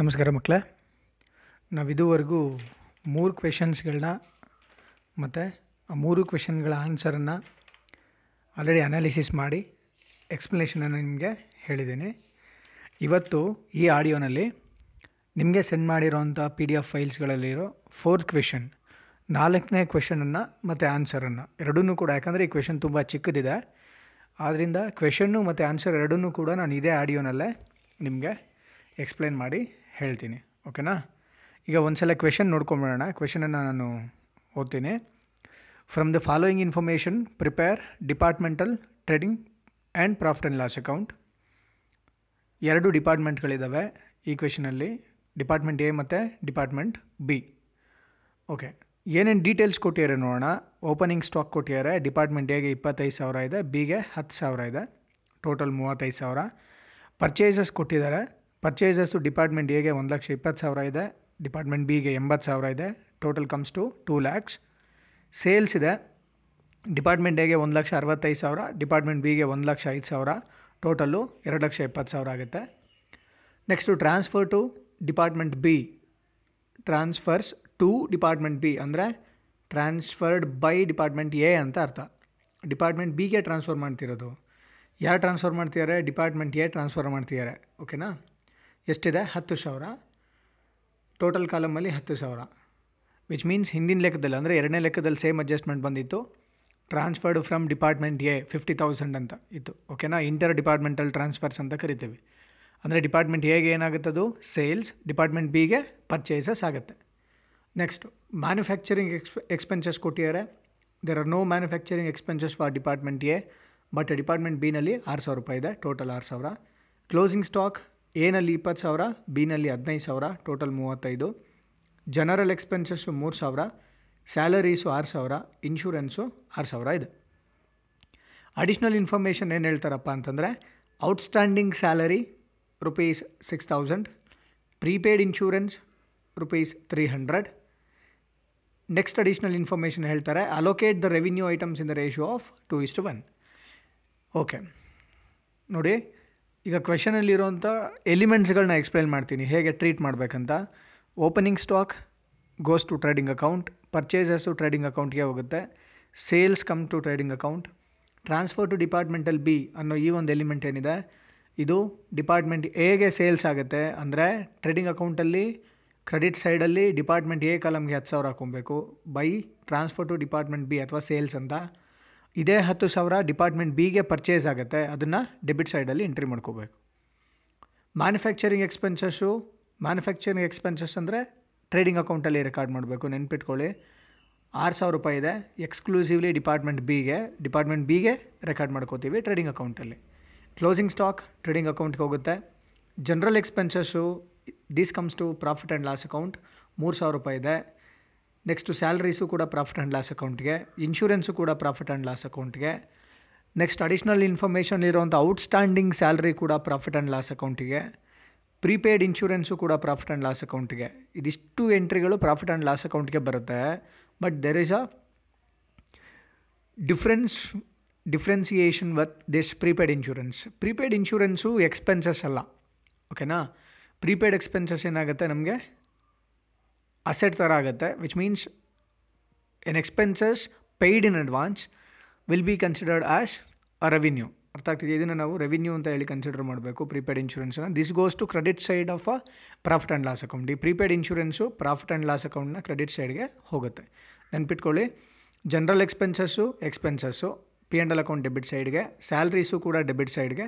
ನಮಸ್ಕಾರ ಮಕ್ಕಳೇ. ನಾವು ಇದುವರೆಗೂ ಮೂರು ಕ್ವೆಶನ್ಸ್ಗಳನ್ನ ಮತ್ತು ಆ ಮೂರು ಕ್ವೆಶನ್ಗಳ ಆನ್ಸರನ್ನು ಆಲ್ರೆಡಿ ಅನಾಲಿಸಿಸ್ ಮಾಡಿ ಎಕ್ಸ್ಪ್ಲನೇಷನನ್ನು ನಿಮಗೆ ಹೇಳಿದ್ದೀನಿ. ಇವತ್ತು ಈ ಆಡಿಯೋನಲ್ಲಿ ನಿಮಗೆ ಸೆಂಡ್ ಮಾಡಿರೋಂಥ ಪಿ ಡಿ ಎಫ್ ಫೈಲ್ಸ್ಗಳಲ್ಲಿರೋ ಫೋರ್ತ್ ಕ್ವೆಶನ್ ನಾಲ್ಕನೇ ಕ್ವೆಶನನ್ನು ಮತ್ತು ಆನ್ಸರನ್ನು ಎರಡನ್ನೂ ಕೂಡ, ಯಾಕಂದರೆ ಈ ಕ್ವೆಶನ್ ತುಂಬ ಚಿಕ್ಕದಿದೆ. ಆದ್ದರಿಂದ ಕ್ವೆಶನ್ನು ಮತ್ತು ಆನ್ಸರ್ ಎರಡನ್ನೂ ಕೂಡ ನಾನು ಇದೇ ಆಡಿಯೋನಲ್ಲೇ ನಿಮಗೆ ಎಕ್ಸ್ಪ್ಲೇನ್ ಮಾಡಿ ಹೇಳ್ತೀನಿ ಓಕೆನಾ ಈಗ ಒಂದು ಸಲ ಕ್ವೆಶನ್ ನೋಡ್ಕೊಂಬಿಡೋಣ ಕ್ವೆಶನನ್ನು ನಾನು ಓದ್ತೀನಿ. From the following information prepare departmental trading and profit and loss account ಎರಡು ಡಿಪಾರ್ಟ್ಮೆಂಟ್ಗಳಿದ್ದಾವೆ ಈ ಕ್ವೆಶನಲ್ಲಿ ಡಿಪಾರ್ಟ್ಮೆಂಟ್ ಎ ಮತ್ತು ಡಿಪಾರ್ಟ್ಮೆಂಟ್ ಬಿ ಓಕೆ ಏನೇನು ಡೀಟೇಲ್ಸ್ ಕೊಟ್ಟಿದ್ದಾರೆ ನೋಡೋಣ. ಓಪನಿಂಗ್ ಸ್ಟಾಕ್ ಕೊಟ್ಟಿದ್ದಾರೆ. ಡಿಪಾರ್ಟ್ಮೆಂಟ್ ಎಗೆ ಇಪ್ಪತ್ತೈದು ಸಾವಿರ ಇದೆ ಬಿಗೆ ಹತ್ತು ಸಾವಿರ ಇದೆ. ಟೋಟಲ್ ಮೂವತ್ತೈದು ಸಾವಿರ. ಪರ್ಚೇಸಸ್ ಕೊಟ್ಟಿದ್ದಾರೆ. ಪರ್ಚೇಸಸ್ಸು ಡಿಪಾರ್ಟ್ಮೆಂಟ್ ಎಗೆ ಒಂದು ಲಕ್ಷ ಇಪ್ಪತ್ತು ಸಾವಿರ ಇದೆ. ಡಿಪಾರ್ಟ್ಮೆಂಟ್ ಬಿಗೆ ಎಂಬತ್ತು ಸಾವಿರ ಇದೆ. Total comes to two lakhs sales ಇದೆ. ಡಿಪಾರ್ಟ್ಮೆಂಟ್ ಎಗೆ ಒಂದು ಲಕ್ಷ ಅರವತ್ತೈದು ಸಾವಿರ. ಡಿಪಾರ್ಟ್ಮೆಂಟ್ ಬಿಗೆ ಒಂದು ಲಕ್ಷ ಐದು ಸಾವಿರ. ಟೋಟಲ್ಲು ಎರಡು ಲಕ್ಷ ಇಪ್ಪತ್ತು ಸಾವಿರ ಆಗುತ್ತೆ. Next transfer to department B transfers to department B ಅಂದರೆ ಟ್ರಾನ್ಸ್ಫರ್ಡ್ ಬೈ ಡಿಪಾರ್ಟ್ಮೆಂಟ್ ಎ ಅಂತ ಅರ್ಥ. ಡಿಪಾರ್ಟ್ಮೆಂಟ್ ಬಿಗೆ ಟ್ರಾನ್ಸ್ಫರ್ ಮಾಡ್ತಿರೋದು. ಯಾರು ಟ್ರಾನ್ಸ್ಫರ್ ಮಾಡ್ತಿದ್ದಾರೆ? ಡಿಪಾರ್ಟ್ಮೆಂಟ್ ಎ ಟ್ರಾನ್ಸ್ಫರ್ ಮಾಡ್ತಿದ್ದಾರೆ. ಓಕೆನಾ ಎಷ್ಟಿದೆ? ಹತ್ತು ಸಾವಿರ. ಟೋಟಲ್ ಕಾಲಮಲ್ಲಿ ಹತ್ತು ಸಾವಿರ. ವಿಚ್ ಮೀನ್ಸ್ ಹಿಂದಿನ ಲೆಕ್ಕದಲ್ಲಿ, ಅಂದರೆ ಎರಡನೇ ಲೆಕ್ಕದಲ್ಲಿ ಸೇಮ್ ಅಡ್ಜಸ್ಟ್ಮೆಂಟ್ ಬಂದಿತ್ತು. Transferred from department A fifty thousand ಅಂತ ಇತ್ತು. ಓಕೆನಾ ಇಂಟರ್ ಡಿಪಾರ್ಟ್ಮೆಂಟಲ್ ಟ್ರಾನ್ಸ್ಫರ್ಸ್ ಅಂತ ಕರಿತೀವಿ. ಅಂದರೆ ಡಿಪಾರ್ಟ್ಮೆಂಟ್ ಎಗೆ ಏನಾಗುತ್ತದು? ಸೇಲ್ಸ್ ಡಿಪಾರ್ಟ್ಮೆಂಟ್ ಬಿಗೆ ಪರ್ಚೇಸಸ್ ಆಗುತ್ತೆ. ನೆಕ್ಸ್ಟ್ ಮ್ಯಾನುಫ್ಯಾಕ್ಚರಿಂಗ್ ಎಕ್ಸ್ ಎಕ್ಸ್ಪೆನ್ಸಸ್ ಕೊಟ್ಟಿದ್ದಾರೆ. There are no manufacturing expenses for department A but department ಬಿನಲ್ಲಿ ಆರು ಸಾವಿರ ರೂಪಾಯಿ ಇದೆ. ಟೋಟಲ್ ಆರು ಸಾವಿರ. ಕ್ಲೋಸಿಂಗ್ ಸ್ಟಾಕ್ ಎನಲ್ಲಿ ಇಪ್ಪತ್ತು ಸಾವಿರ, ಬಿನಲ್ಲಿ ಹದಿನೈದು ಸಾವಿರ, ಟೋಟಲ್ ಮೂವತ್ತೈದು. ಜನರಲ್ ಎಕ್ಸ್ಪೆನ್ಸಸ್ಸು ಮೂರು ಸಾವಿರ, ಸ್ಯಾಲರೀಸು ಆರು ಸಾವಿರ, ಇನ್ಶೂರೆನ್ಸು ಆರು ಸಾವಿರ ಇದೆ. ಅಡಿಷ್ನಲ್ ಇನ್ಫಾರ್ಮೇಷನ್ ಏನು ಹೇಳ್ತಾರಪ್ಪ ಅಂತಂದರೆ, outstanding salary rupees six thousand prepaid insurance rupees three hundred. Next additional information ಹೇಳ್ತಾರೆ, allocate the revenue items in the ratio of two is to one. Okay. ನೋಡಿ ಈಗ ಕ್ವೆಶನಲ್ಲಿರೋಂಥ ಎಲಿಮೆಂಟ್ಸ್ಗಳನ್ನ ಎಕ್ಸ್ಪ್ಲೈನ್ ಮಾಡ್ತೀನಿ. ಹೇಗೆ ಟ್ರೀಟ್ ಮಾಡಬೇಕಂತ? Opening stock goes to trading account purchases trading ಅಕೌಂಟ್ಗೆ ಹೋಗುತ್ತೆ. Sales come to trading account transfer to departmental B ಅನ್ನೋ ಈ ಒಂದು ಎಲಿಮೆಂಟ್ ಏನಿದೆ? ಇದು ಡಿಪಾರ್ಟ್ಮೆಂಟ್ ಎಗೆ ಸೇಲ್ಸ್ ಆಗುತ್ತೆ. ಅಂದರೆ ಟ್ರೇಡಿಂಗ್ ಅಕೌಂಟಲ್ಲಿ ಕ್ರೆಡಿಟ್ ಸೈಡಲ್ಲಿ ಡಿಪಾರ್ಟ್ಮೆಂಟ್ ಎ ಕಾಲಮ್ಗೆ ಹತ್ತು ಸಾವಿರ ಹಾಕೊಬೇಕು by transfer to department B ಅಥವಾ ಸೇಲ್ಸ್ ಅಂತ. ಇದೇ ಹತ್ತು ಸಾವಿರ ಡಿಪಾರ್ಟ್ಮೆಂಟ್ ಬಿಗೆ ಪರ್ಚೇಸ್ ಆಗುತ್ತೆ, ಅದನ್ನು ಡೆಬಿಟ್ ಸೈಡಲ್ಲಿ ಎಂಟ್ರಿ ಮಾಡ್ಕೋಬೇಕು. ಮ್ಯಾನುಫ್ಯಾಕ್ಚರಿಂಗ್ ಎಕ್ಸ್ಪೆನ್ಸಸ್ಸು ಮ್ಯಾನುಫ್ಯಾಕ್ಚರಿಂಗ್ ಎಕ್ಸ್ಪೆನ್ಸಸ್ ಅಂದರೆ ಟ್ರೇಡಿಂಗ್ ಅಕೌಂಟಲ್ಲಿ ರೆಕಾರ್ಡ್ ಮಾಡಬೇಕು, ನೆನ್ಪಿಟ್ಕೊಳ್ಳಿ. ಆರು ಸಾವಿರ ರೂಪಾಯಿ ಇದೆ ಎಕ್ಸ್ಕ್ಲೂಸಿವ್ಲಿ ಡಿಪಾರ್ಟ್ಮೆಂಟ್ ಬಿಗೆ ಡಿಪಾರ್ಟ್ಮೆಂಟ್ ಬಿಗೆ ರೆಕಾರ್ಡ್ ಮಾಡ್ಕೋತೀವಿ ಟ್ರೇಡಿಂಗ್ ಅಕೌಂಟಲ್ಲಿ ಕ್ಲೋಸಿಂಗ್ ಸ್ಟಾಕ್ ಟ್ರೇಡಿಂಗ್ ಅಕೌಂಟ್ಗೆ ಹೋಗುತ್ತೆ. General expenses this comes to profit and loss account ಮೂರು ಸಾವಿರ ರೂಪಾಯಿ ಇದೆ. ನೆಕ್ಸ್ಟು ಸ್ಯಾಲ್ರೀಸು ಕೂಡ ಪ್ರಾಫಿಟ್ ಆ್ಯಂಡ್ ಲಾಸ್ ಅಕೌಂಟ್ಗೆ ಇನ್ಶೂರೆನ್ಸು ಕೂಡ ಪ್ರಾಫಿಟ್ ಆ್ಯಂಡ್ ಲಾಸ್ ಅಕೌಂಟ್ಗೆ ನೆಕ್ಸ್ಟ್ ಅಡಿಷ್ನಲ್ ಇನ್ಫಾರ್ಮೇಷನ್ ಇರೋಂಥ ಔಟ್ಸ್ಟ್ಯಾಂಡಿಂಗ್ ಸ್ಯಾಲ್ರಿ ಕೂಡ ಪ್ರಾಫಿಟ್ ಆ್ಯಂಡ್ ಲಾಸ್ ಅಕೌಂಟಿಗೆ ಪ್ರೀಪೇಯ್ಡ್ ಇನ್ಶೂರೆನ್ಸು ಕೂಡ ಪ್ರಾಫಿಟ್ ಆ್ಯಂಡ್ ಲಾಸ್ ಅಕೌಂಟಿಗೆ ಇದಿಷ್ಟು ಎಂಟ್ರಿಗಳು ಪ್ರಾಫಿಟ್ ಆ್ಯಂಡ್ ಲಾಸ್ ಅಕೌಂಟ್ಗೆ ಬರುತ್ತೆ. But there is a difference differentiation with this prepaid insurance prepaid insurance expenses ಅಲ್ಲ. ಓಕೆನಾ ಪ್ರೀಪೇಯ್ಡ್ ಎಕ್ಸ್ಪೆನ್ಸಸ್ ಏನಾಗುತ್ತೆ ನಮಗೆ? ಅಸೆಟ್ ಥರ ಆಗುತ್ತೆ which means an expenses paid in advance will be considered as a revenue ಅರ್ಥ ಆಗ್ತಿದೆ ಇದನ್ನು ನಾವು ರೆವಿನ್ಯೂ ಅಂತ ಹೇಳಿ ಕನ್ಸಿಡರ್ ಮಾಡಬೇಕು prepaid ಇನ್ಶೂರೆನ್ಸ್ನ this goes to credit side of a profit and loss account ಈ prepaid insurance profit and loss ಅಕೌಂಟ್ನ credit ಸೈಡ್ಗೆ ಹೋಗುತ್ತೆ. ನೆನ್ಪಿಟ್ಕೊಳ್ಳಿ general expenses expenses P and L account debit ಸೈಡ್ಗೆ ಸ್ಯಾಲ್ರೀಸು ಕೂಡ ಡೆಬಿಟ್ ಸೈಡ್ಗೆ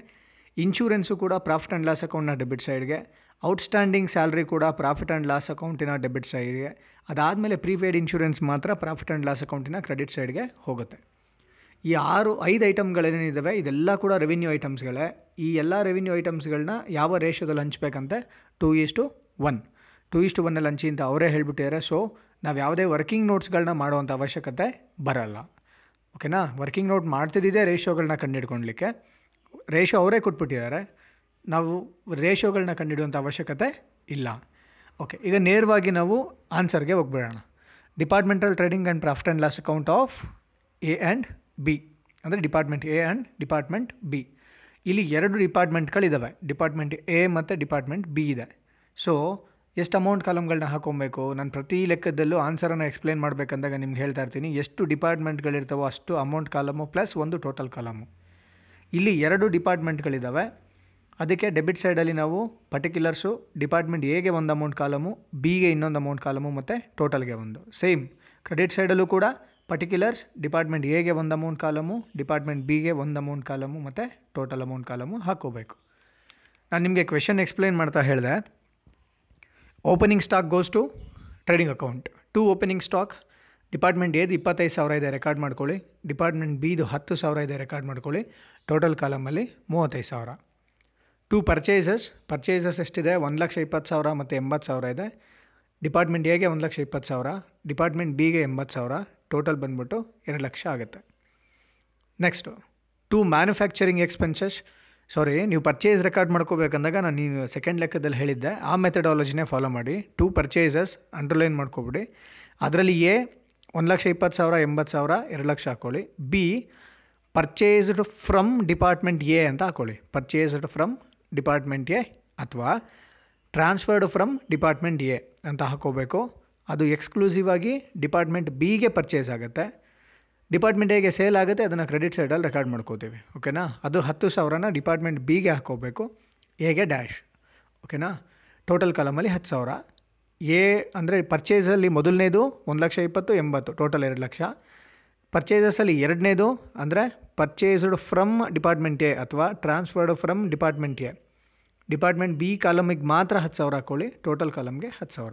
ಇನ್ಶೂರೆನ್ಸು ಕೂಡ ಪ್ರಾಫಿಟ್ ಆ್ಯಂಡ್ ಲಾಸ್ ಅಕೌಂಟ್ನ ಡೆಬಿಟ್ ಸೈಡ್ಗೆ ಔಟ್ಸ್ಟ್ಯಾಂಡಿಂಗ್ ಸ್ಯಾಲ್ರಿ ಕೂಡ ಪ್ರಾಫಿಟ್ ಆ್ಯಂಡ್ ಲಾಸ್ ಅಕೌಂಟಿನ ಡೆಬಿಟ್ ಸೈಡ್ಗೆ ಅದಾದಮೇಲೆ ಪ್ರೀಪೇಯ್ಡ್ ಇನ್ಶೂರೆನ್ಸ್ ಮಾತ್ರ ಪ್ರಾಫಿಟ್ ಆ್ಯಂಡ್ ಲಾಸ್ ಅಕೌಂಟಿನ ಕ್ರೆಡಿಟ್ ಸೈಡ್ಗೆ ಹೋಗುತ್ತೆ. ಈ ಆರು, ಐದು ಐಟಮ್ಗಳೇನಿದ್ದಾವೆ ಇದೆಲ್ಲ ಕೂಡ ರೆವಿನ್ಯೂ ಐಟಮ್ಸ್ಗಳೇ ಈ ಎಲ್ಲ ರೆವಿನ್ಯೂ ಐಟಮ್ಸ್ಗಳನ್ನ ಯಾವ ರೇಷ್ಯೋದಲ್ಲಿ ಹಂಚಬೇಕಂತೆ? Two is to one two is ಒನ್ನಲ್ಲಿ ಹಂಚಿ ಅಂತ ಅವರೇ ಹೇಳ್ಬಿಟ್ಟಿದ್ದಾರೆ ಸೊ ನಾವು ಯಾವುದೇ ವರ್ಕಿಂಗ್ ನೋಟ್ಸ್ಗಳನ್ನ ಮಾಡುವಂಥ ಅವಶ್ಯಕತೆ ಬರಲ್ಲ. ಓಕೆನಾ ವರ್ಕಿಂಗ್ ನೋಟ್ ಮಾಡ್ತಿದ್ದಿದೆ ರೇಷೋಗಳನ್ನ ಕಂಡುಹಿಡ್ಕೊಳ್ಲಿಕ್ಕೆ ರೇಷಿಯೋ ಅವರೇ ಕೊಟ್ಬಿಟ್ಟಿದ್ದಾರೆ. ನಾವು ರೇಷೋಗಳನ್ನ ಕಂಡುಹಿಡಿಯುವಂಥ ಅವಶ್ಯಕತೆ ಇಲ್ಲ. ಓಕೆ, ಈಗ ನೇರವಾಗಿ ನಾವು ಆನ್ಸರ್ಗೆ ಹೋಗ್ಬಿಡೋಣ. Departmental trading and profit and loss account of A and B. ಅಂದರೆ department A and department B. ಇಲ್ಲಿ ಎರಡು ಡಿಪಾರ್ಟ್ಮೆಂಟ್ಗಳಿದ್ದಾವೆ ಡಿಪಾರ್ಟ್ಮೆಂಟ್ ಎ ಮತ್ತು ಡಿಪಾರ್ಟ್ಮೆಂಟ್ ಬಿ ಇದೆ. ಸೊ ಎಷ್ಟು ಅಮೌಂಟ್ ಕಾಲಮ್ಗಳನ್ನ ಹಾಕೊಬೇಕು? ನಾನು ಪ್ರತಿ ಲೆಕ್ಕದಲ್ಲೂ ಆನ್ಸರನ್ನು ಎಕ್ಸ್ಪ್ಲೇನ್ ಮಾಡಬೇಕಂದಾಗ ನಿಮ್ಗೆ ಹೇಳ್ತಾ ಇರ್ತೀನಿ. ಎಷ್ಟು ಡಿಪಾರ್ಟ್ಮೆಂಟ್ಗಳಿರ್ತಾವೋ ಅಷ್ಟು ಅಮೌಂಟ್ ಕಾಲಮು ಪ್ಲಸ್ ಒಂದು ಟೋಟಲ್ ಕಾಲಮು ಇಲ್ಲಿ ಎರಡು ಡಿಪಾರ್ಟ್ಮೆಂಟ್ಗಳಿದ್ದಾವೆ ಅದಕ್ಕೆ ಡೆಬಿಟ್ ಸೈಡಲ್ಲಿ ನಾವು ಪರ್ಟಿಕ್ಯುಲರ್ಸು, ಡಿಪಾರ್ಟ್ಮೆಂಟ್ ಎಗೆ ಒಂದು ಅಮೌಂಟ್ ಕಾಲಮು, ಬಿಗೆ ಇನ್ನೊಂದು ಅಮೌಂಟ್ ಕಾಲಮು ಮತ್ತು ಟೋಟಲ್ಗೆ ಒಂದು. ಸೇಮ್. ಕ್ರೆಡಿಟ್ ಸೈಡಲ್ಲೂ ಕೂಡ ಪರ್ಟಿಕ್ಯುಲರ್ಸ್, ಡಿಪಾರ್ಟ್ಮೆಂಟ್ ಎಗೆ ಒಂದು ಅಮೌಂಟ್ ಕಾಲಮು, ಡಿಪಾರ್ಟ್ಮೆಂಟ್ ಬಿಗೆ ಒಂದು ಅಮೌಂಟ್ ಕಾಲಮು ಮತ್ತು ಟೋಟಲ್ ಅಮೌಂಟ್ ಕಾಲಮು ಹಾಕೋಬೇಕು ನಾನು ನಿಮಗೆ ಕ್ವೆಶನ್ ಎಕ್ಸ್ಪ್ಲೈನ್ ಮಾಡ್ತಾ ಹೇಳಿದೆ. Opening stock goes to trading account. To opening stock department ಎದು ಇಪ್ಪತ್ತೈದು ಸಾವಿರ ಇದೆ ರೆಕಾರ್ಡ್ ಮಾಡ್ಕೊಳ್ಳಿ. ಡಿಪಾರ್ಟ್ಮೆಂಟ್ ಬಿದು ಹತ್ತು ಸಾವಿರ ಇದೆ ರೆಕಾರ್ಡ್ ಮಾಡ್ಕೊಳ್ಳಿ. ಟೋಟಲ್ ಕಾಲಮಲ್ಲಿ ಮೂವತ್ತೈದು ಸಾವಿರ. ಟು ಪರ್ಚೇಸಸ್ ಪರ್ಚೇಸಸ್ ಎಷ್ಟಿದೆ? ಒಂದು ಲಕ್ಷ ಇಪ್ಪತ್ತು ಸಾವಿರ ಮತ್ತು ಎಂಬತ್ತು ಸಾವಿರ ಇದೆ. ಡಿಪಾರ್ಟ್ಮೆಂಟ್ ಎಗೆ ಒಂದು ಲಕ್ಷ ಇಪ್ಪತ್ತು ಸಾವಿರ, ಡಿಪಾರ್ಟ್ಮೆಂಟ್ ಬಿಗೆ ಎಂಬತ್ತು ಸಾವಿರ, ಟೋಟಲ್ ಬಂದ್ಬಿಟ್ಟು ಎರಡು ಲಕ್ಷ ಆಗುತ್ತೆ. Next, to manufacturing expenses. Sorry, ನೀವು ಪರ್ಚೇಸ್ ರೆಕಾರ್ಡ್ ಮಾಡ್ಕೋಬೇಕಂದಾಗ ನಾನು ನೀವು ಸೆಕೆಂಡ್ ಲೆಕ್ಕದಲ್ಲಿ ಹೇಳಿದ್ದೆ. ಆ ಮೆಥಡಾಲಜಿನೇ ಫಾಲೋ ಮಾಡಿ. ಟು ಪರ್ಚೇಸಸ್ ಅಂಡರ್ಲೈನ್ ಮಾಡ್ಕೊಬಿಡಿ. ಅದರಲ್ಲಿ ಎ ಒಂದು ಲಕ್ಷ ಇಪ್ಪತ್ತು ಸಾವಿರ, ಎಂಬತ್ತು ಸಾವಿರ, ಎರಡು ಲಕ್ಷ ಹಾಕ್ಕೊಳ್ಳಿ B purchased from department A ಅಂತ ಹಾಕ್ಕೊಳ್ಳಿ ಪರ್ಚೇಸ್ಡ್ ಫ್ರಮ್ ಡಿಪಾರ್ಟ್ಮೆಂಟ್ ಎ ಅಥವಾ ಟ್ರಾನ್ಸ್ಫರ್ಡ್ ಫ್ರಮ್ ಡಿಪಾರ್ಟ್ಮೆಂಟ್ ಎ ಅಂತ ಹಾಕೋಬೇಕು. ಅದು ಎಕ್ಸ್ಕ್ಲೂಸಿವ್ ಆಗಿ ಡಿಪಾರ್ಟ್ಮೆಂಟ್ ಬಿಗೆ ಪರ್ಚೇಸ್ ಆಗುತ್ತೆ. ಡಿಪಾರ್ಟ್ಮೆಂಟ್ ಎಗೆ ಸೇಲ್ ಆಗುತ್ತೆ, ಅದನ್ನು ಕ್ರೆಡಿಟ್ ಸೈಡಲ್ಲಿ ರೆಕಾರ್ಡ್ ಮಾಡ್ಕೋತೀವಿ. ಓಕೆನಾ ಅದು ಹತ್ತು ಸಾವಿರನ ಡಿಪಾರ್ಟ್ಮೆಂಟ್ ಬಿಗೆ ಹಾಕೋಬೇಕು. ಎಗೆ ಡ್ಯಾಶ್ ಓಕೆನಾ ಟೋಟಲ್ ಕಾಲಮಲ್ಲಿ ಹತ್ತು ಸಾವಿರ. ಎ ಅಂದರೆ ಪರ್ಚೇಸಲ್ಲಿ ಮೊದಲನೇದು ಒಂದು ಲಕ್ಷ ಇಪ್ಪತ್ತು, ಎಂಬತ್ತು ಟೋಟಲ್ ಎರಡು ಲಕ್ಷ. ಪರ್ಚೇಸಸಲ್ಲಿ ಎರಡನೇದು ಅಂದರೆ ಪರ್ಚೇಸ್ಡ್ ಫ್ರಮ್ ಡಿಪಾರ್ಟ್ಮೆಂಟ್ ಎ ಅಥವಾ transferred from department A. Department B ಕಾಲಮಿಗೆ ಮಾತ್ರ ಹತ್ತು ಸಾವಿರ ಹಾಕ್ಕೊಳ್ಳಿ ಟೋಟಲ್ ಕಾಲಮ್ಗೆ ಹತ್ತು ಸಾವಿರ.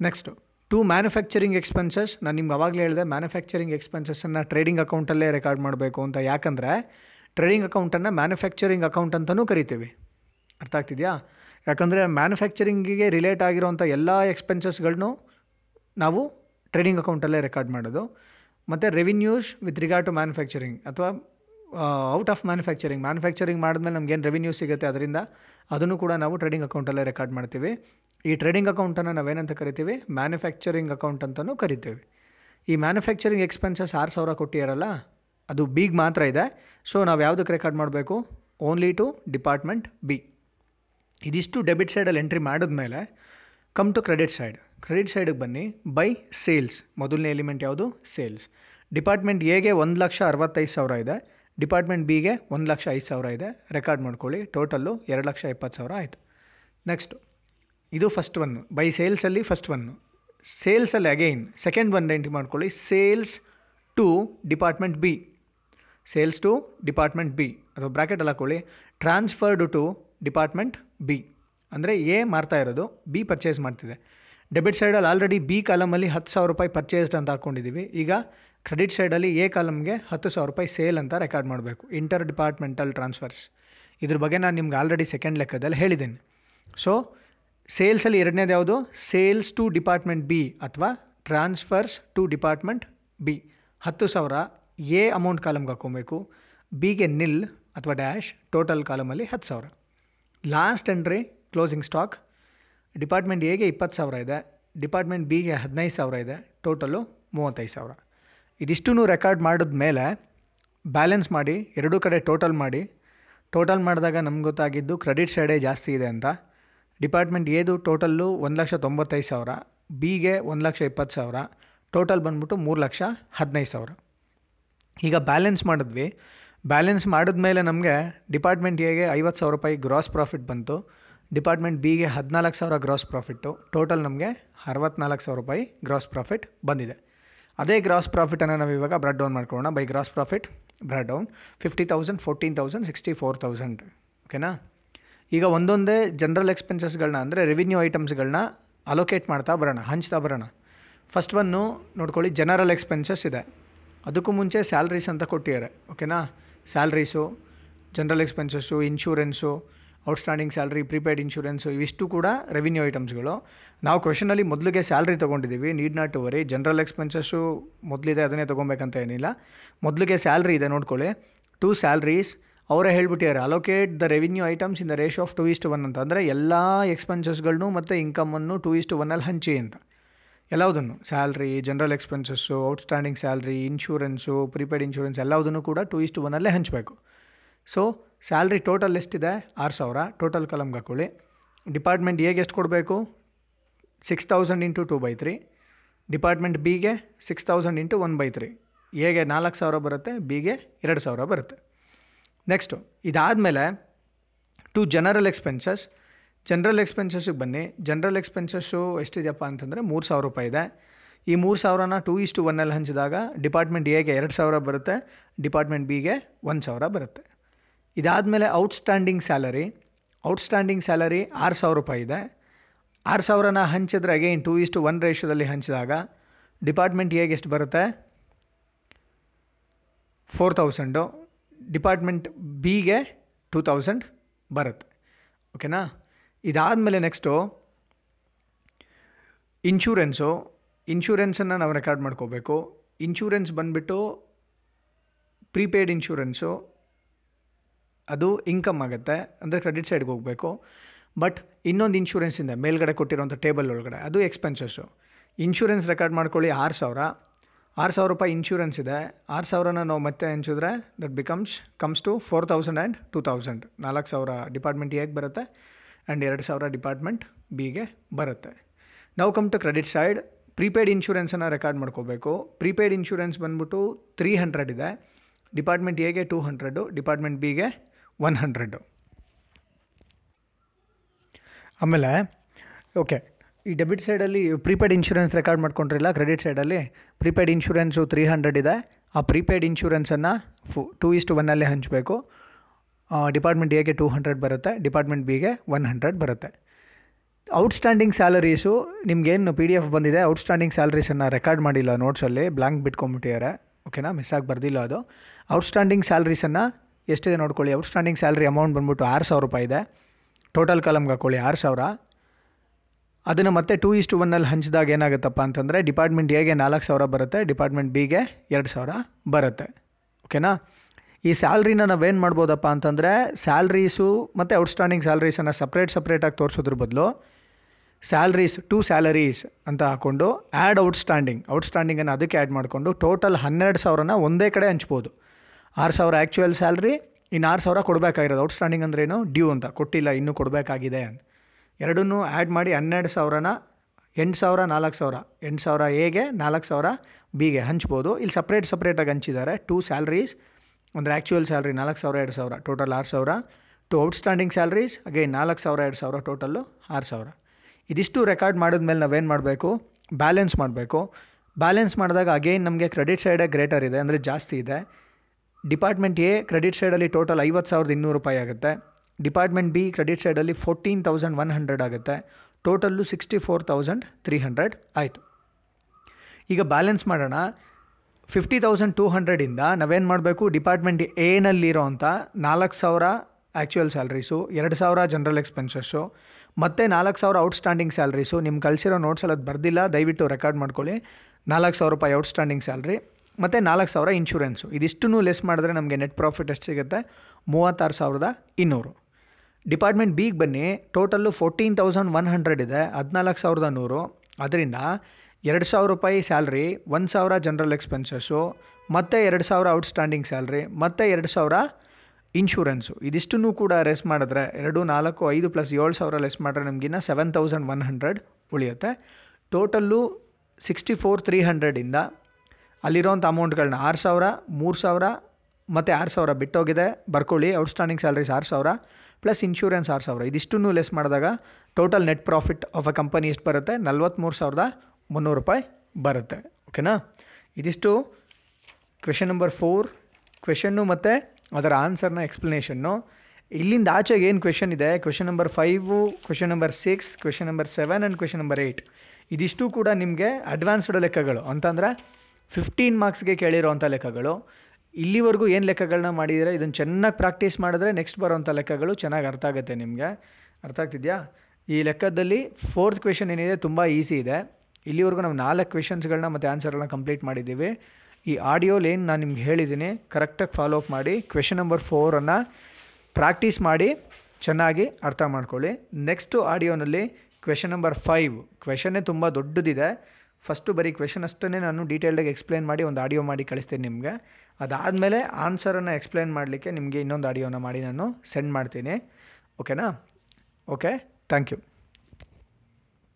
ನೆಕ್ಸ್ಟು ಟು ಮ್ಯಾನುಫ್ಯಾಕ್ಚರಿಂಗ್ ಎಕ್ಸ್ಪೆನ್ಸಸ್ ನಾನು ನಿಮ್ಗೆ ಅವಾಗಲೇ ಹೇಳಿದೆ ಮ್ಯಾನುಫ್ಯಾಕ್ಚರಿಂಗ್ ಎಕ್ಸ್ಪೆನ್ಸಸ್ಸನ್ನು ಟ್ರೇಡಿಂಗ್ ಅಕೌಂಟಲ್ಲೇ ರೆಕಾರ್ಡ್ ಮಾಡಬೇಕು ಅಂತ. ಯಾಕಂದರೆ ಟ್ರೇಡಿಂಗ್ ಅಕೌಂಟನ್ನು ಮ್ಯಾನುಫ್ಯಾಕ್ಚರಿಂಗ್ ಅಕೌಂಟ್ ಅಂತಲೂ ಕರಿತೀವಿ. ಅರ್ಥ ಆಗ್ತಿದೆಯಾ? ಯಾಕಂದರೆ ಮ್ಯಾನುಫ್ಯಾಕ್ಚರಿಂಗಿಗೆ ರಿಲೇಟ್ ಆಗಿರೋಂಥ ಎಲ್ಲ ಎಕ್ಸ್ಪೆನ್ಸಸ್ಗಳನ್ನು ನಾವು ಟ್ರೇಡಿಂಗ್ ಅಕೌಂಟಲ್ಲೇ ರೆಕಾರ್ಡ್ ಮಾಡೋದು. ಮತ್ತು revenues with regard to manufacturing ಅಥವಾ ಔಟ್ ಆಫ್ ಮ್ಯಾನುಫ್ಯಾಕ್ಚರಿಂಗ್ ಮ್ಯಾನುಫ್ಯಾಕ್ಚರಿಂಗ್ ಮಾಡಿದ್ಮೇಲೆ ಏನು ರೆವಿನ್ಯೂ ಸಿಗುತ್ತೆ ಅದರಿಂದ ಅದನ್ನು ಕೂಡ ನಾವು ಟ್ರೇಡಿಂಗ್ ಅಕೌಂಟಲ್ಲೇ ರೆಕಾರ್ಡ್ ಮಾಡ್ತೀವಿ. ಈ ಟ್ರೇಡಿಂಗ್ ಅಕೌಂಟನ್ನು ನಾವೇನಂತ ಕರಿತೀವಿ? ಮ್ಯಾನುಫ್ಯಾಕ್ಚರಿಂಗ್ ಅಕೌಂಟ್ ಅಂತಲೂ ಕರಿತೀವಿ. ಈ ಮ್ಯಾನುಫ್ಯಾಕ್ಚರಿಂಗ್ ಎಕ್ಸ್ಪೆನ್ಸಸ್ ಆರು ಸಾವಿರ ಕೊಟ್ಟಿರಲ್ಲ ಅದು ಬಿಗ್ ಮಾತ್ರ ಇದೆ. ಸೊ ನಾವು ಯಾವುದಕ್ಕೆ ರೆಕಾರ್ಡ್ ಮಾಡಬೇಕು? ಓನ್ಲಿ ಟು ಡಿಪಾರ್ಟ್ಮೆಂಟ್ ಬಿ ಇದಿಷ್ಟು ಡೆಬಿಟ್ ಸೈಡಲ್ಲಿ ಎಂಟ್ರಿ ಮಾಡಿದ್ಮೇಲೆ come to credit side credit ಸೈಡಿಗೆ ಬನ್ನಿ. ಬೈ ಸೇಲ್ಸ್ ಮೊದಲನೇ ಎಲಿಮೆಂಟ್ ಯಾವುದು? ಸೇಲ್ಸ್ ಡಿಪಾರ್ಟ್ಮೆಂಟ್ ಎಗೆ ಒಂದು ಲಕ್ಷ ಅರವತ್ತೈದು ಸಾವಿರ ಇದೆ. ಡಿಪಾರ್ಟ್ಮೆಂಟ್ ಬಿಗೆ ಒಂದು ಲಕ್ಷ ಐದು ಸಾವಿರ ಇದೆ. ರೆಕಾರ್ಡ್ ಮಾಡ್ಕೊಳ್ಳಿ. ಟೋಟಲ್ಲು ಎರಡು ಲಕ್ಷ ಇಪ್ಪತ್ತು ಸಾವಿರ ಆಯಿತು. ನೆಕ್ಸ್ಟು ಇದು ಫಸ್ಟ್ ಒನ್ನು ಬೈ ಸೇಲ್ಸಲ್ಲಿ ಫಸ್ಟ್ ಒನ್ನು ಸೇಲ್ಸಲ್ಲಿ ಅಗೈನ್ ಸೆಕೆಂಡ್ ಒನ್ ಎಂಟ್ರಿ ಮಾಡ್ಕೊಳ್ಳಿ. Sales to department B sales to department B ಅಥವಾ ಬ್ರ್ಯಾಕೆಟಲ್ಲಿ ಹಾಕೊಳ್ಳಿ. Transferred to department B. ಅಂದರೆ ಎ ಮಾರ್ತಾ ಇರೋದು, ಬಿ ಪರ್ಚೇಸ್ ಮಾಡ್ತಿದೆ. ಡೆಬಿಟ್ ಸೈಡಲ್ಲಿ ಆಲ್ರೆಡಿ ಬಿ ಕಾಲಮಲ್ಲಿ ಹತ್ತು ಸಾವಿರ ರೂಪಾಯಿ ಪರ್ಚೇಸ್ಡ್ ಅಂತ ಹಾಕ್ಕೊಂಡಿದ್ದೀವಿ ಈಗ ಕ್ರೆಡಿಟ್ ಸೈಡಲ್ಲಿ ಎ ಕಾಲಮ್ಗೆ ಹತ್ತು ಸಾವಿರ ರೂಪಾಯಿ ಸೇಲ್ ಅಂತ ರೆಕಾರ್ಡ್ ಮಾಡಬೇಕು. ಇಂಟರ್ ಡಿಪಾರ್ಟ್ಮೆಂಟಲ್ ಟ್ರಾನ್ಸ್ಫರ್ಸ್ ಇದ್ರ ಬಗ್ಗೆ ನಾನು ನಿಮ್ಗೆ ಆಲ್ರೆಡಿ ಸೆಕೆಂಡ್ ಲೆಕ್ಕದಲ್ಲಿ ಹೇಳಿದ್ದೀನಿ ಸೊ ಸೇಲ್ಸಲ್ಲಿ ಎರಡನೇದು ಯಾವುದು? ಸೇಲ್ಸ್ ಟು ಡಿಪಾರ್ಟ್ಮೆಂಟ್ ಬಿ ಅಥವಾ ಟ್ರಾನ್ಸ್ಫರ್ಸ್ ಟು ಡಿಪಾರ್ಟ್ಮೆಂಟ್ ಬಿ ಹತ್ತು ಸಾವಿರ ಎ ಅಮೌಂಟ್ ಕಾಲಮ್ಗೆ ಹಾಕ್ಕೊಬೇಕು. ಬಿಗೆ ನಿಲ್ ಅಥವಾ ಡ್ಯಾಶ್ ಟೋಟಲ್ ಕಾಲಮಲ್ಲಿ ಹತ್ತು ಸಾವಿರ. Last entry closing stock department ಎಗೆ ಇಪ್ಪತ್ತು ಸಾವಿರ ಇದೆ. ಡಿಪಾರ್ಟ್ಮೆಂಟ್ ಬಿಗೆ ಹದಿನೈದು ಸಾವಿರ ಇದೆ. ಟೋಟಲು ಮೂವತ್ತೈದು ಸಾವಿರ. ಇದಿಷ್ಟೂ ರೆಕಾರ್ಡ್ ಮಾಡಿದ್ಮೇಲೆ ಬ್ಯಾಲೆನ್ಸ್ ಮಾಡಿ, ಎರಡೂ ಕಡೆ ಟೋಟಲ್ ಮಾಡಿ. ಟೋಟಲ್ ಮಾಡಿದಾಗ ನಮ್ಗೆ ಗೊತ್ತಾಗಿದ್ದು ಕ್ರೆಡಿಟ್ ಸೈಡೇ ಜಾಸ್ತಿ ಇದೆ ಅಂತ. ಡಿಪಾರ್ಟ್ಮೆಂಟ್ ಎದು ಟೋಟಲ್ಲು ಒಂದು ಲಕ್ಷ ತೊಂಬತ್ತೈದು ಸಾವಿರ. ಬಿಗೆ ಒಂದು ಲಕ್ಷ ಇಪ್ಪತ್ತು ಸಾವಿರ. ಟೋಟಲ್ ಬಂದ್ಬಿಟ್ಟು ಮೂರು ಲಕ್ಷ ಹದಿನೈದು ಸಾವಿರ. ಈಗ ಬ್ಯಾಲೆನ್ಸ್ ಮಾಡಿದ್ವಿ. ಬ್ಯಾಲೆನ್ಸ್ ಮಾಡಿದ್ಮೇಲೆ ನಮಗೆ ಡಿಪಾರ್ಟ್ಮೆಂಟ್ ಎಗೆ ಐವತ್ತು ಸಾವಿರ ರೂಪಾಯಿ ಗ್ರಾಸ್ ಪ್ರಾಫಿಟ್ ಬಂತು. ಡಿಪಾರ್ಟ್ಮೆಂಟ್ ಬಿಗೆ ಹದಿನಾಲ್ಕು ಸಾವಿರ ಗ್ರಾಸ್ ಪ್ರಾಫಿಟ್ಟು ಟೋಟಲ್ ನಮಗೆ ಅರವತ್ನಾಲ್ಕು ಸಾವಿರ ರೂಪಾಯಿ ಗ್ರಾಸ್ ಪ್ರಾಫಿಟ್ ಬಂದಿದೆ. ಅದೇ ಗ್ರಾಸ್ ಪ್ರಾಫಿಟನ್ನು ನಾವು ಇವಾಗ ಬ್ರೆಡ್ ಡೌನ್ ಮಾಡ್ಕೊಳ್ಳೋಣ. By gross profit break down fifty thousand fourteen thousand sixty four thousand ಓಕೆನಾ ಈಗ ಒಂದೊಂದೇ ಜನರಲ್ ಎಕ್ಸ್ಪೆನ್ಸಸ್ಗಳನ್ನ ಅಂದರೆ ರೆವಿನ್ಯೂ ಐಟಮ್ಸ್ಗಳನ್ನ ಅಲೋಕೇಟ್ ಮಾಡ್ತಾ ಬರೋಣ, ಹಂಚ್ತಾ ಬರೋಣ. ಫಸ್ಟ್ ಒನ್ನು ನೋಡ್ಕೊಳ್ಳಿ ಜನರಲ್ ಎಕ್ಸ್ಪೆನ್ಸಸ್ ಇದೆ. ಅದಕ್ಕೂ ಮುಂಚೆ ಸ್ಯಾಲ್ರೀಸ್ ಅಂತ ಕೊಟ್ಟಿದ್ದಾರೆ. ಓಕೆನಾ salaries, general expenses, insurance, outstanding salary prepaid insurance, ಇವಿಷ್ಟು ಕೂಡ ರೆವಿನ್ಯೂ ಐಟಮ್ಸ್ಗಳು. ನಾವು ಕ್ವೆಶನಲ್ಲಿ ಮೊದಲಿಗೆ ಸ್ಯಾಲ್ರಿ ತೊಗೊಂಡಿದ್ದೀವಿ, need not to worry. General expenses ಮೊದಲಿದೆ, ಅದನ್ನೇ ತೊಗೊಬೇಕಂತ ಏನಿಲ್ಲ. ಮೊದಲಿಗೆ ಸ್ಯಾಲ್ರಿ ಇದೆ, ನೋಡ್ಕೊಳ್ಳಿ. ಟು ಸ್ಯಾಲ್ರೀಸ್, ಅವರೇ ಹೇಳ್ಬಿಟ್ಟಿದ್ದಾರೆ allocate the revenue items in the ratio of two is to one ಅಂತ. ಅಂದರೆ ಎಲ್ಲ ಎಕ್ಸ್ಪೆನ್ಸಸ್ಗಳನ್ನು ಮತ್ತು ಇನ್ಕಮನ್ನು ಟು ಒನ್ನಲ್ಲಿ ಹಂಚಿ ಅಂತ. ಎಲ್ಲವುದನ್ನು salary general expenses outstanding salary insurance prepaid insurance ಎಲ್ಲವುದನ್ನು ಕೂಡ ಟು ಇಸ್ಟ್ ಒನ್ನಲ್ಲೇ ಹಂಚಬೇಕು. ಸೊ ಸ್ಯಾಲ್ರಿ ಟೋಟಲ್ ಎಷ್ಟಿದೆ? ಆರು ಸಾವಿರ. ಟೋಟಲ್ ಕಲಮ್ಗೆ ಹಾಕೊಳ್ಳಿ. ಡಿಪಾರ್ಟ್ಮೆಂಟ್ ಎಗೆ ಎಷ್ಟು ಕೊಡಬೇಕು? Six thousand into two by three department ಬಿಗೆ six thousand into one by three ಎಗೆ ನಾಲ್ಕು ಸಾವಿರ ಬರುತ್ತೆ ಬಿಗೆ ಎರಡು ಸಾವಿರ ಬರುತ್ತೆ. ನೆಕ್ಸ್ಟು ಇದಾದಮೇಲೆ ಟು ಜನರಲ್ ಎಕ್ಸ್ಪೆನ್ಸಸ್ ಜನರಲ್ ಎಕ್ಸ್ಪೆನ್ಸಸ್ಸಿಗೆ ಬನ್ನಿ. ಜನರಲ್ ಎಕ್ಸ್ಪೆನ್ಸಸ್ಸು ಎಷ್ಟಿದೆಯಪ್ಪ ಅಂತಂದರೆ ಮೂರು ಸಾವಿರ ರೂಪಾಯಿ ಇದೆ. ಈ ಮೂರು ಸಾವಿರನ ಟೂ ಇಸ್ಟು ಒನ್ನಲ್ಲಿ ಹಂಚಿದಾಗ ಡಿಪಾರ್ಟ್ಮೆಂಟ್ ಎಗೆ ಎರಡು ಸಾವಿರ ಬರುತ್ತೆ ಡಿಪಾರ್ಟ್ಮೆಂಟ್ ಬಿಗೆ ಒಂದು ಸಾವಿರ ಬರುತ್ತೆ. ಇದಾದಮೇಲೆ ಔಟ್ಸ್ಟ್ಯಾಂಡಿಂಗ್ ಸ್ಯಾಲರಿ ಔಟ್ಸ್ಟ್ಯಾಂಡಿಂಗ್ ಸ್ಯಾಲರಿ ಆರು ಸಾವಿರ ರೂಪಾಯಿ ಇದೆ. ಆರು ಸಾವಿರನ ಹಂಚಿದ್ರೆ again two is to one ರೇಷದಲ್ಲಿ ಹಂಚಿದಾಗ ಡಿಪಾರ್ಟ್ಮೆಂಟ್ ಎಗೆ ಎಷ್ಟು ಬರುತ್ತೆ? ಫೋರ್ ತೌಸಂಡು ಡಿಪಾರ್ಟ್ಮೆಂಟ್ ಬಿಗೆ ಟೂ ತೌಸಂಡ್ ಬರುತ್ತೆ. ಓಕೆನಾ ಇದಾದಮೇಲೆ ನೆಕ್ಸ್ಟು ಇನ್ಶೂರೆನ್ಸು. ಇನ್ಶೂರೆನ್ಸನ್ನು ನಾವು ರೆಕಾರ್ಡ್ ಮಾಡ್ಕೋಬೇಕು. ಇನ್ಶೂರೆನ್ಸ್ ಬಂದುಬಿಟ್ಟು ಪ್ರೀಪೇಯ್ಡ್ ಇನ್ಶೂರೆನ್ಸು. ಅದು ಇನ್ಕಮ್ ಆಗುತ್ತೆ. ಅಂದರೆ ಕ್ರೆಡಿಟ್ ಸೈಡ್ಗೆ ಹೋಗಬೇಕು. ಬಟ್ ಇನ್ನೊಂದು ಇನ್ಶೂರೆನ್ಸ್ ಇದೆ. ಮೇಲ್ಗಡೆ ಕೊಟ್ಟಿರೋಂಥ ಟೇಬಲ್ ಒಳಗಡೆ. ಅದು ಎಕ್ಸ್ಪೆನ್ಸಸ್ಸು. ಇನ್ಶೂರೆನ್ಸ್ ರೆಕಾರ್ಡ್ ಮಾಡ್ಕೊಳ್ಳಿ ಆರು ಸಾವಿರ. ಆರು ಸಾವಿರ ರೂಪಾಯಿ ಇನ್ಶೂರೆನ್ಸ್ ಇದೆ. ಆರು ಸಾವಿರನ ನಾವು ಮತ್ತೆ ಹಂಚಿದ್ರೆ that becomes, comes to four thousand and two thousand. ನಾಲ್ಕು ಸಾವಿರ ಡಿಪಾರ್ಟ್ಮೆಂಟ್ ಹೇಗೆ ಬರುತ್ತೆ? ಆ್ಯಂಡ್ ಎರಡು ಸಾವಿರ ಡಿಪಾರ್ಟ್ಮೆಂಟ್ ಬಿಗೆ ಬರುತ್ತೆ. ನಾವು come to credit side prepaid ಇನ್ಶೂರೆನ್ಸನ್ನು record ಮಾಡ್ಕೋಬೇಕು. ಪ್ರೀಪೇಯ್ಡ್ ಇನ್ಶೂರೆನ್ಸ್ ಬಂದ್ಬಿಟ್ಟು ತ್ರೀ ಹಂಡ್ರೆಡ್ ಇದೆ. ಡಿಪಾರ್ಟ್ಮೆಂಟ್ ಎಗೆ ಟೂ ಹಂಡ್ರೆಡು ಡಿಪಾರ್ಟ್ಮೆಂಟ್ ಬಿಗೆ ಒನ್ ಹಂಡ್ರೆಡು ಆಮೇಲೆ ಓಕೆ ಈ ಡೆಬಿಟ್ ಸೈಡಲ್ಲಿ ಪ್ರೀಪೇಯ್ಡ್ ಇನ್ಶೂರೆನ್ಸ್ ರೆಕಾರ್ಡ್ ಮಾಡ್ಕೊಂಡ್ರಿಲ್ಲ ಕ್ರೆಡಿಟ್ ಸೈಡಲ್ಲಿ ಪ್ರೀಪೇಯ್ಡ್ ಇನ್ಶೂರೆನ್ಸು ತ್ರೀ ಹಂಡ್ರೆಡ್ ಇದೆ. ಆ ಪ್ರೀಪೇಯ್ಡ್ ಇನ್ಶೂರೆನ್ಸನ್ನು ಫು ಟೂ ಇಸ್ಟು ಒನ್ನಲ್ಲೇ ಹಂಚಬೇಕು. ಡಿಪಾರ್ಟ್ಮೆಂಟ್ ಎಗೆ ಟೂ ಹಂಡ್ರೆಡ್ ಬರುತ್ತೆ ಡಿಪಾರ್ಟ್ಮೆಂಟ್ ಬಿಗೆ ಒನ್ ಹಂಡ್ರೆಡ್ ಬರುತ್ತೆ. ಔಟ್ಸ್ಟ್ಯಾಂಡಿಂಗ್ ಸ್ಯಾಲರೀಸು ನಿಮ್ಗೇನು ಪಿ ಡಿ ಎಫ್ ಬಂದಿದೆ ಔಟ್ಸ್ಟ್ಯಾಂಡಿಂಗ್ ಸ್ಯಾಲರೀಸನ್ನು ರೆಕಾರ್ಡ್ ಮಾಡಿಲ್ಲ ನೋಟ್ಸಲ್ಲಿ ಬ್ಲಾಂಕ್ ಬಿಟ್ಕೊಂಬಿಟ್ಟಿದ್ದಾರೆ ಓಕೆನಾ ಮಿಸ್ ಆಗಿ ಬರ್ದಿಲ್ಲ ಅದು. ಔಟ್ಸ್ಟ್ಯಾಂಡಿಂಗ್ ಸ್ಯಾಲರೀಸನ್ನು ಎಷ್ಟಿದೆ ನೋಡ್ಕೊಳ್ಳಿ ಔಟ್ಸ್ಟ್ಯಾಂಡಿಂಗ್ ಸ್ಯಾಲ್ರಿ ಅಮೌಂಟ್ ಬಂದ್ಬಿಟ್ಟು ಆರು ಸಾವಿರ ರೂಪಾಯಿ ಇದೆ. ಟೋಟಲ್ ಕಾಲಮ್ಗೆ ಹಾಕೊಳ್ಳಿ, ಆರು ಸಾವಿರ. ಅದನ್ನು ಮತ್ತೆ ಟೂ ಇಸ್ಟು ಒನ್ನಲ್ಲಿ ಹಂಚಿದಾಗ ಏನಾಗುತ್ತಪ್ಪ ಅಂತಂದರೆ ಡಿಪಾರ್ಟ್ಮೆಂಟ್ ಎಗೆ ನಾಲ್ಕು ಸಾವಿರ ಬರುತ್ತೆ ಡಿಪಾರ್ಟ್ಮೆಂಟ್ ಬಿಗೆ ಎರಡು ಸಾವಿರ ಬರುತ್ತೆ. ಓಕೆನಾ ಈ ಸ್ಯಾಲ್ರಿನ ನಾವೇನು ಮಾಡ್ಬೋದಪ್ಪ ಅಂತಂದರೆ ಸ್ಯಾಲ್ರೀಸು ಮತ್ತು ಔಟ್ಸ್ಟ್ಯಾಂಡಿಂಗ್ ಸ್ಯಾಲ್ರೀಸನ್ನು ಸಪ್ರೇಟ್ ಸಪ್ರೇಟಾಗಿ ತೋರಿಸೋದ್ರ ಬದಲು ಸ್ಯಾಲ್ರೀಸ್, ಟು ಸ್ಯಾಲರೀಸ್ ಅಂತ ಹಾಕ್ಕೊಂಡು ಆ್ಯಡ್ ಔಟ್ಸ್ಟ್ಯಾಂಡಿಂಗ್. ಔಟ್ಸ್ಟ್ಯಾಂಡಿಂಗನ್ನು ಅದಕ್ಕೆ ಆ್ಯಡ್ ಮಾಡಿಕೊಂಡು ಟೋಟಲ್ ಹನ್ನೆರಡು ಸಾವಿರನ ಒಂದೇ ಕಡೆ ಹಂಚ್ಬೋದು. ಆರು ಸಾವಿರ ಆ್ಯಕ್ಚುಯಲ್ ಸ್ಯಾಲ್ರಿ ಇನ್ನು ಆರು ಸಾವಿರ ಕೊಡಬೇಕಾಗಿರೋದು. ಔಟ್ಸ್ಟ್ಯಾಂಡಿಂಗ್ ಅಂದ್ರೇನು ಡ್ಯೂ ಅಂತ. ಕೊಟ್ಟಿಲ್ಲ, ಇನ್ನೂ ಕೊಡಬೇಕಾಗಿದೆ ಅಂತ. ಎರಡನ್ನೂ ಆ್ಯಡ್ ಮಾಡಿ ಹನ್ನೆರಡು ಸಾವಿರನ ಎಂಟು ಸಾವಿರ, ನಾಲ್ಕು ಸಾವಿರ. ಎಂಟು ಸಾವಿರ ಎಗೆ, ನಾಲ್ಕು ಸಾವಿರ ಬಿಗೆ ಹಂಚ್ಬೋದು. ಇಲ್ಲಿ ಸಪ್ರೇಟ್ ಸಪ್ರೇಟಾಗಿ ಹಂಚಿದ್ದಾರೆ. ಟೂ ಸ್ಯಾಲ್ರೀಸ್ ಅಂದರೆ ಆ್ಯಕ್ಚುಯಲ್ ಸ್ಯಾಲ್ರಿ ನಾಲ್ಕು ಸಾವಿರ, ಎರಡು ಸಾವಿರ ಟೋಟಲ್ ಆರು ಸಾವಿರ. ಟು ಔಟ್ಸ್ಟ್ಯಾಂಡಿಂಗ್ ಸ್ಯಾಲ್ರೀಸ್ ಅಗೈನ್ ನಾಲ್ಕು ಸಾವಿರ, ಎರಡು ಸಾವಿರ ಟೋಟಲ್ಲು ಆರು ಸಾವಿರ. ಇದಿಷ್ಟು ರೆಕಾರ್ಡ್ ಮಾಡಿದ್ಮೇಲೆ ನಾವೇನು ಮಾಡಬೇಕು? ಬ್ಯಾಲೆನ್ಸ್ ಮಾಡಬೇಕು. ಬ್ಯಾಲೆನ್ಸ್ ಮಾಡಿದಾಗ ಅಗೈನ್ ನಮಗೆ ಕ್ರೆಡಿಟ್ ಸೈಡೇ ಗ್ರೇಟರ್ ಇದೆ, ಅಂದರೆ ಜಾಸ್ತಿ ಇದೆ. ಡಿಪಾರ್ಟ್ಮೆಂಟ್ ಎ ಕ್ರೆಡಿಟ್ ಸೈಡಲ್ಲಿ ಟೋಟಲ್ ಐವತ್ತು ಸಾವಿರದ ಇನ್ನೂರು ರೂಪಾಯಿ ಆಗುತ್ತೆ. ಡಿಪಾರ್ಟ್ಮೆಂಟ್ ಬಿ ಕ್ರೆಡಿಟ್ ಸೈಡಲ್ಲಿ ಫೋರ್ಟೀನ್ ತೌಸಂಡ್ ಒನ್ ಹಂಡ್ರೆಡ್ ಆಗುತ್ತೆ. Total sixty four thousand three hundred ಆಯಿತು. ಈಗ ಬ್ಯಾಲೆನ್ಸ್ ಮಾಡೋಣ. ಫಿಫ್ಟಿ ತೌಸಂಡ್ ಟೂ ಹಂಡ್ರೆಡಿಂದ ನಾವೇನು ಮಾಡಬೇಕು? ಡಿಪಾರ್ಟ್ಮೆಂಟ್ ಎನಲ್ಲಿರೋ ಅಂಥ ನಾಲ್ಕು ಸಾವಿರ ಆ್ಯಕ್ಚುಯಲ್ ಸ್ಯಾಲ್ರೀಸು ಎರಡು ಸಾವಿರ ಜನರಲ್ ಎಕ್ಸ್ಪೆನ್ಸಸ್ಸು ಮತ್ತು ನಾಲ್ಕು ಸಾವಿರ ಔಟ್ಸ್ಟ್ಯಾಂಡಿಂಗ್ ಸ್ಯಾಲ್ರೀಸು ನಿಮ್ಮ ಕಳಿಸಿರೋ ನೋಟ್ಸಲ್ಲಿ ಅದು ಬರ್ದಿಲ್ಲ, ದಯವಿಟ್ಟು ರೆಕಾರ್ಡ್ ಮಾಡ್ಕೊಳ್ಳಿ. ನಾಲ್ಕು ಸಾವಿರ ರೂಪಾಯಿ ಔಟ್ಸ್ಟ್ಯಾಂಡಿಂಗ್ ಸ್ಯಾಲ್ರಿ ಮತ್ತು ನಾಲ್ಕು ಸಾವಿರ ಇನ್ಶೂರೆನ್ಸು ಇದಿಷ್ಟನ್ನು ಲೆಸ್ ಮಾಡಿದ್ರೆ ನಮಗೆ ನೆಟ್ ಪ್ರಾಫಿಟ್ ಎಷ್ಟು ಸಿಗುತ್ತೆ? ಮೂವತ್ತಾರು ಸಾವಿರದ ಇನ್ನೂರು. ಡಿಪಾರ್ಟ್ಮೆಂಟ್ ಬಿಗೆ ಬನ್ನಿ total fourteen thousand one hundred ಇದೆ, ಹದಿನಾಲ್ಕು ಸಾವಿರದ ನೂರು. ಅದರಿಂದ ಎರಡು ಸಾವಿರ ರೂಪಾಯಿ ಸ್ಯಾಲ್ರಿ, ಒಂದು ಸಾವಿರ ಜನರಲ್ ಎಕ್ಸ್ಪೆನ್ಸಸ್ಸು, ಮತ್ತು ಎರಡು ಸಾವಿರ ಔಟ್ಸ್ಟ್ಯಾಂಡಿಂಗ್ ಸ್ಯಾಲ್ರಿ, ಮತ್ತು ಎರಡು ಸಾವಿರ ಇನ್ಶೂರೆನ್ಸು. ಇದಿಷ್ಟು ಕೂಡ ರೆಸ್ ಮಾಡಿದ್ರೆ ಎರಡು, ನಾಲ್ಕು, ಐದು ಪ್ಲಸ್ ಏಳು ಸಾವಿರ ಲೆಸ್ ಮಾಡಿದ್ರೆ ನಮಗಿನ್ನ ಸೆವೆನ್ ತೌಸಂಡ್ ಒನ್ ಹಂಡ್ರೆಡ್ ಉಳಿಯುತ್ತೆ. ಟೋಟಲ್ಲು ಸಿಕ್ಸ್ಟಿ ಫೋರ್ ತ್ರೀ ಹಂಡ್ರೆಡಿಂದ ಅಲ್ಲಿರೋಂಥ ಅಮೌಂಟ್ಗಳನ್ನ ಆರು ಸಾವಿರ, ಮೂರು ಸಾವಿರ, ಮತ್ತು ಆರು ಸಾವಿರ ಬಿಟ್ಟೋಗಿದೆ. ಬರ್ಕೊಳ್ಳಿ, ಔಟ್ಸ್ಟ್ಯಾಂಡಿಂಗ್ ಸ್ಯಾಲ್ರೀಸ್ ಆರು ಸಾವಿರ, ಪ್ಲಸ್ ಇನ್ಶೂರೆನ್ಸ್ ಆರು ಸಾವಿರ. ಇದಿಷ್ಟನ್ನು ಲೆಸ್ ಮಾಡಿದಾಗ total net profit of a company ಎಷ್ಟು ಬರುತ್ತೆ? ನಲ್ವತ್ತ್ಮೂರು ಸಾವಿರದ ಮುನ್ನೂರು ರೂಪಾಯಿ ಬರುತ್ತೆ ಓಕೆನಾ ಇದಿಷ್ಟು ಕ್ವೆಶನ್ ನಂಬರ್ ಫೋರ್ ಕ್ವೆಶನ್ನು ಮತ್ತು ಅದರ ಆನ್ಸರ್ನ ಎಕ್ಸ್ಪ್ಲನೇಷನ್ನು ಇಲ್ಲಿಂದ ಆಚೆಗೆ ಏನು ಕ್ವೆಶನ್ ಇದೆ? Question number five question number six question number seven and question number eight ಇದಿಷ್ಟು ಕೂಡ ನಿಮಗೆ ಅಡ್ವಾನ್ಸ್ಡ್ ಲೆಕ್ಕಗಳು. ಅಂತಂದರೆ ಫಿಫ್ಟೀನ್ ಮಾರ್ಕ್ಸ್ಗೆ ಕೇಳಿರೋವಂಥ ಲೆಕ್ಕಗಳು. ಇಲ್ಲಿವರೆಗೂ ಏನು ಲೆಕ್ಕಗಳನ್ನ ಮಾಡಿದರೆ? ಇದನ್ನು ಚೆನ್ನಾಗಿ ಪ್ರಾಕ್ಟೀಸ್ ಮಾಡಿದ್ರೆ ನೆಕ್ಸ್ಟ್ ಬರೋವಂಥ ಲೆಕ್ಕಗಳು ಚೆನ್ನಾಗಿ ಅರ್ಥ ಆಗುತ್ತೆ ನಿಮಗೆ. ಅರ್ಥ ಆಗ್ತಿದೆಯಾ? ಈ ಲೆಕ್ಕದಲ್ಲಿ ಫೋರ್ತ್ ಕ್ವೆಶನ್ ಏನಿದೆ, ತುಂಬ ಈಸಿ ಇದೆ. ಇಲ್ಲಿವರೆಗೂ ನಾವು ನಾಲ್ಕು ಕ್ವೆಶನ್ಸ್ಗಳನ್ನ ಮತ್ತು ಆನ್ಸರ್ಗಳನ್ನ ಕಂಪ್ಲೀಟ್ ಮಾಡಿದ್ದೀವಿ. ಈ ಆಡಿಯೋ ಲೇನ್ ನಾನು ನಿಮ್ಗೆ ಹೇಳಿದ್ದೀನಿ. ಕರೆಕ್ಟಾಗಿ ಫಾಲೋ ಅಪ್ ಮಾಡಿ. ಕ್ವೆಶನ್ ನಂಬರ್ ಫೋರನ್ನು ಪ್ರಾಕ್ಟೀಸ್ ಮಾಡಿ. ಚೆನ್ನಾಗಿ ಅರ್ಥ ಮಾಡ್ಕೊಳ್ಳಿ. ನೆಕ್ಸ್ಟು ಆಡಿಯೋನಲ್ಲಿ ಕ್ವೆಶನ್ ನಂಬರ್ ಫೈವ್ ಕ್ವೆಶನ್ನೇ ತುಂಬ ದೊಡ್ಡದಿದೆ. ಫಸ್ಟು ಬರೀ ಕ್ವೆಶನ್ ಅಷ್ಟೇ ನಾನು ಡೀಟೇಲ್ಡಾಗಿ ಎಕ್ಸ್ಪ್ಲೇನ್ ಮಾಡಿ ಒಂದು ಆಡಿಯೋ ಮಾಡಿ ಕಳಿಸ್ತೀನಿ ನಿಮಗೆ. ಅದಾದಮೇಲೆ ಆನ್ಸರನ್ನು ಎಕ್ಸ್ಪ್ಲೇನ್ ಮಾಡಲಿಕ್ಕೆ ನಿಮಗೆ ಇನ್ನೊಂದು ಆಡಿಯೋನ ಮಾಡಿ ನಾನು ಸೆಂಡ್ ಮಾಡ್ತೀನಿ. ಓಕೆನಾ ಓಕೆ ಥ್ಯಾಂಕ್ ಯು